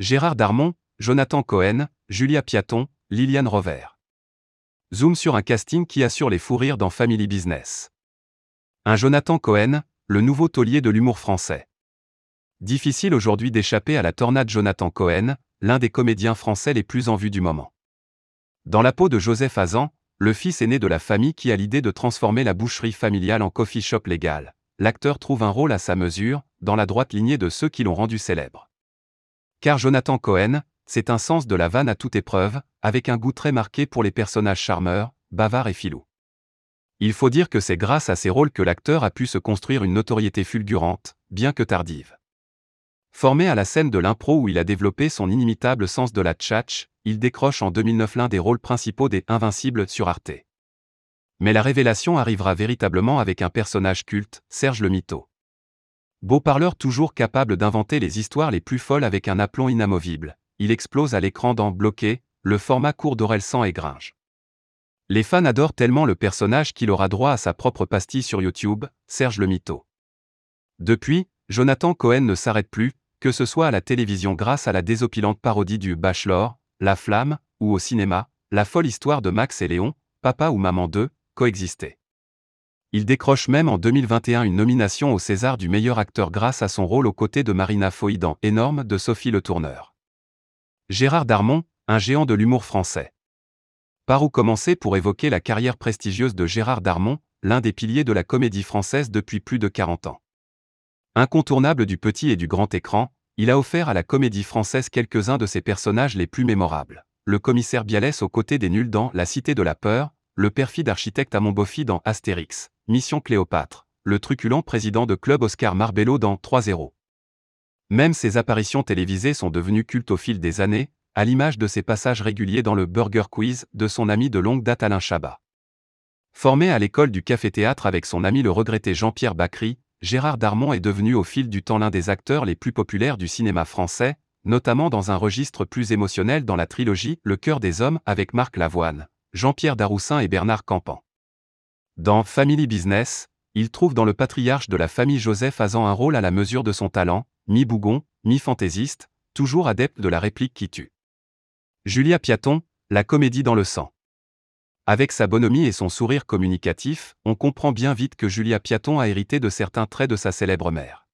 Gérard Darmon, Jonathan Cohen, Julia Piaton, Liliane Rover. Zoom sur un casting qui assure les fous rires dans Family Business. Un Jonathan Cohen, le nouveau taulier de l'humour français. Difficile aujourd'hui d'échapper à la tornade Jonathan Cohen, l'un des comédiens français les plus en vue du moment. Dans la peau de Joseph Hazan, le fils aîné de la famille qui a l'idée de transformer la boucherie familiale en coffee shop légal, l'acteur trouve un rôle à sa mesure, dans la droite lignée de ceux qui l'ont rendu célèbre. Car Jonathan Cohen, c'est un sens de la vanne à toute épreuve, avec un goût très marqué pour les personnages charmeurs, bavards et filous. Il faut dire que c'est grâce à ces rôles que l'acteur a pu se construire une notoriété fulgurante, bien que tardive. Formé à la scène de l'impro où il a développé son inimitable sens de la tchatch, il décroche en 2009 l'un des rôles principaux des Invincibles sur Arte. Mais la révélation arrivera véritablement avec un personnage culte, Serge le Mito. Beau parleur toujours capable d'inventer les histoires les plus folles avec un aplomb inamovible, il explose à l'écran dans Bloqué, le format court d'Orelsan et Gringe. Les fans adorent tellement le personnage qu'il aura droit à sa propre pastille sur YouTube, Serge le Mito. Depuis, Jonathan Cohen ne s'arrête plus, que ce soit à la télévision grâce à la désopilante parodie du Bachelor, La Flamme, ou au cinéma, la folle histoire de Max et Léon, Papa ou Maman 2, coexister. Il décroche même en 2021 une nomination au César du meilleur acteur grâce à son rôle aux côtés de Marina Foï dans Énorme de Sophie Le Tourneur. Gérard Darmon, un géant de l'humour français. Par où commencer pour évoquer la carrière prestigieuse de Gérard Darmon, l'un des piliers de la comédie française depuis plus de 40 ans. Incontournable du petit et du grand écran, il a offert à la comédie française quelques-uns de ses personnages les plus mémorables. Le commissaire Bialès aux côtés des nuls dans La Cité de la Peur, le perfide architecte Amon Boffi dans Astérix, Mission Cléopâtre, le truculent président de club Oscar Marbello dans 3-0. Même ses apparitions télévisées sont devenues cultes au fil des années, à l'image de ses passages réguliers dans le Burger Quiz de son ami de longue date Alain Chabat. Formé à l'école du café-théâtre avec son ami le regretté Jean-Pierre Bacry, Gérard Darmon est devenu au fil du temps l'un des acteurs les plus populaires du cinéma français, notamment dans un registre plus émotionnel dans la trilogie Le cœur des hommes avec Marc Lavoine, Jean-Pierre Daroussin et Bernard Campan. Dans Family Business, il trouve dans le patriarche de la famille Joseph Hazan un rôle à la mesure de son talent, mi-bougon, mi-fantaisiste, toujours adepte de la réplique qui tue. Julia Piaton, la comédie dans le sang. Avec sa bonhomie et son sourire communicatif, on comprend bien vite que Julia Piaton a hérité de certains traits de sa célèbre mère.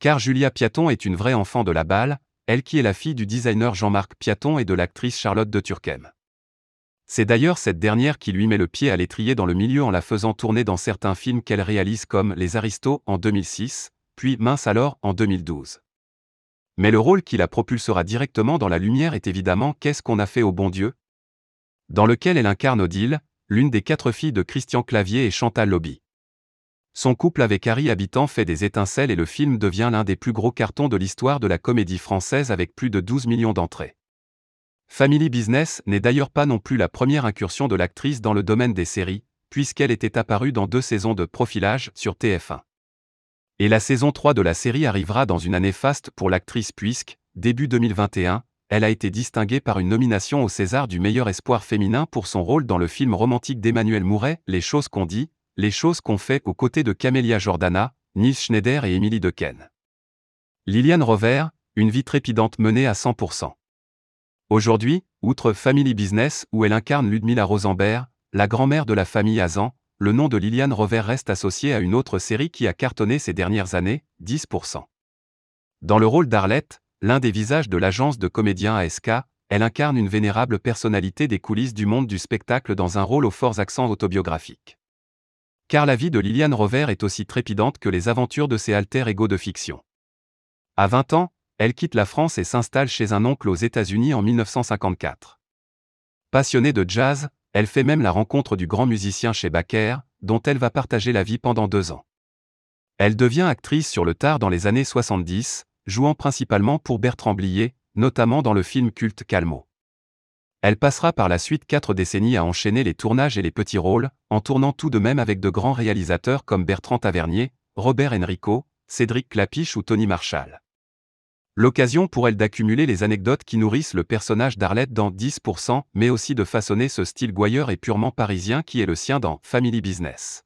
Car Julia Piaton est une vraie enfant de la balle, elle qui est la fille du designer Jean-Marc Piaton et de l'actrice Charlotte de Turckheim. C'est d'ailleurs cette dernière qui lui met le pied à l'étrier dans le milieu en la faisant tourner dans certains films qu'elle réalise comme Les Aristos en 2006, puis Mince alors en 2012. Mais le rôle qui la propulsera directement dans la lumière est évidemment Qu'est-ce qu'on a fait au bon Dieu? Dans lequel elle incarne Odile, l'une des quatre filles de Christian Clavier et Chantal Lobby. Son couple avec Harry Habitant fait des étincelles et le film devient l'un des plus gros cartons de l'histoire de la comédie française avec plus de 12 millions d'entrées. Family Business n'est d'ailleurs pas non plus la première incursion de l'actrice dans le domaine des séries, puisqu'elle était apparue dans deux saisons de profilage sur TF1. Et la saison 3 de la série arrivera dans une année faste pour l'actrice puisque, début 2021, elle a été distinguée par une nomination au César du meilleur espoir féminin pour son rôle dans le film romantique d'Emmanuel Mouret, Les choses qu'on dit, les choses qu'on fait aux côtés de Camélia Jordana, Nils Schneider et Émilie Dequesne. Liliane Rover, une vie trépidante menée à 100%. Aujourd'hui, outre Family Business où elle incarne Ludmila Rosenberg, la grand-mère de la famille Azan, le nom de Liliane Rover reste associé à une autre série qui a cartonné ces dernières années, 10%. Dans le rôle d'Arlette, l'un des visages de l'agence de comédiens ASK, elle incarne une vénérable personnalité des coulisses du monde du spectacle dans un rôle aux forts accents autobiographiques. Car la vie de Liliane Rover est aussi trépidante que les aventures de ses alter égaux de fiction. À 20 ans, elle quitte la France et s'installe chez un oncle aux États-Unis en 1954. Passionnée de jazz, elle fait même la rencontre du grand musicien chez Baker, dont elle va partager la vie pendant deux ans. Elle devient actrice sur le tard dans les années 70, jouant principalement pour Bertrand Blier, notamment dans le film culte Calmo. Elle passera par la suite quatre décennies à enchaîner les tournages et les petits rôles, en tournant tout de même avec de grands réalisateurs comme Bertrand Tavernier, Robert Enrico, Cédric Clapiche ou Tony Marshall. L'occasion pour elle d'accumuler les anecdotes qui nourrissent le personnage d'Arlette dans 10%, mais aussi de façonner ce style gouailleur et purement parisien qui est le sien dans Family Business.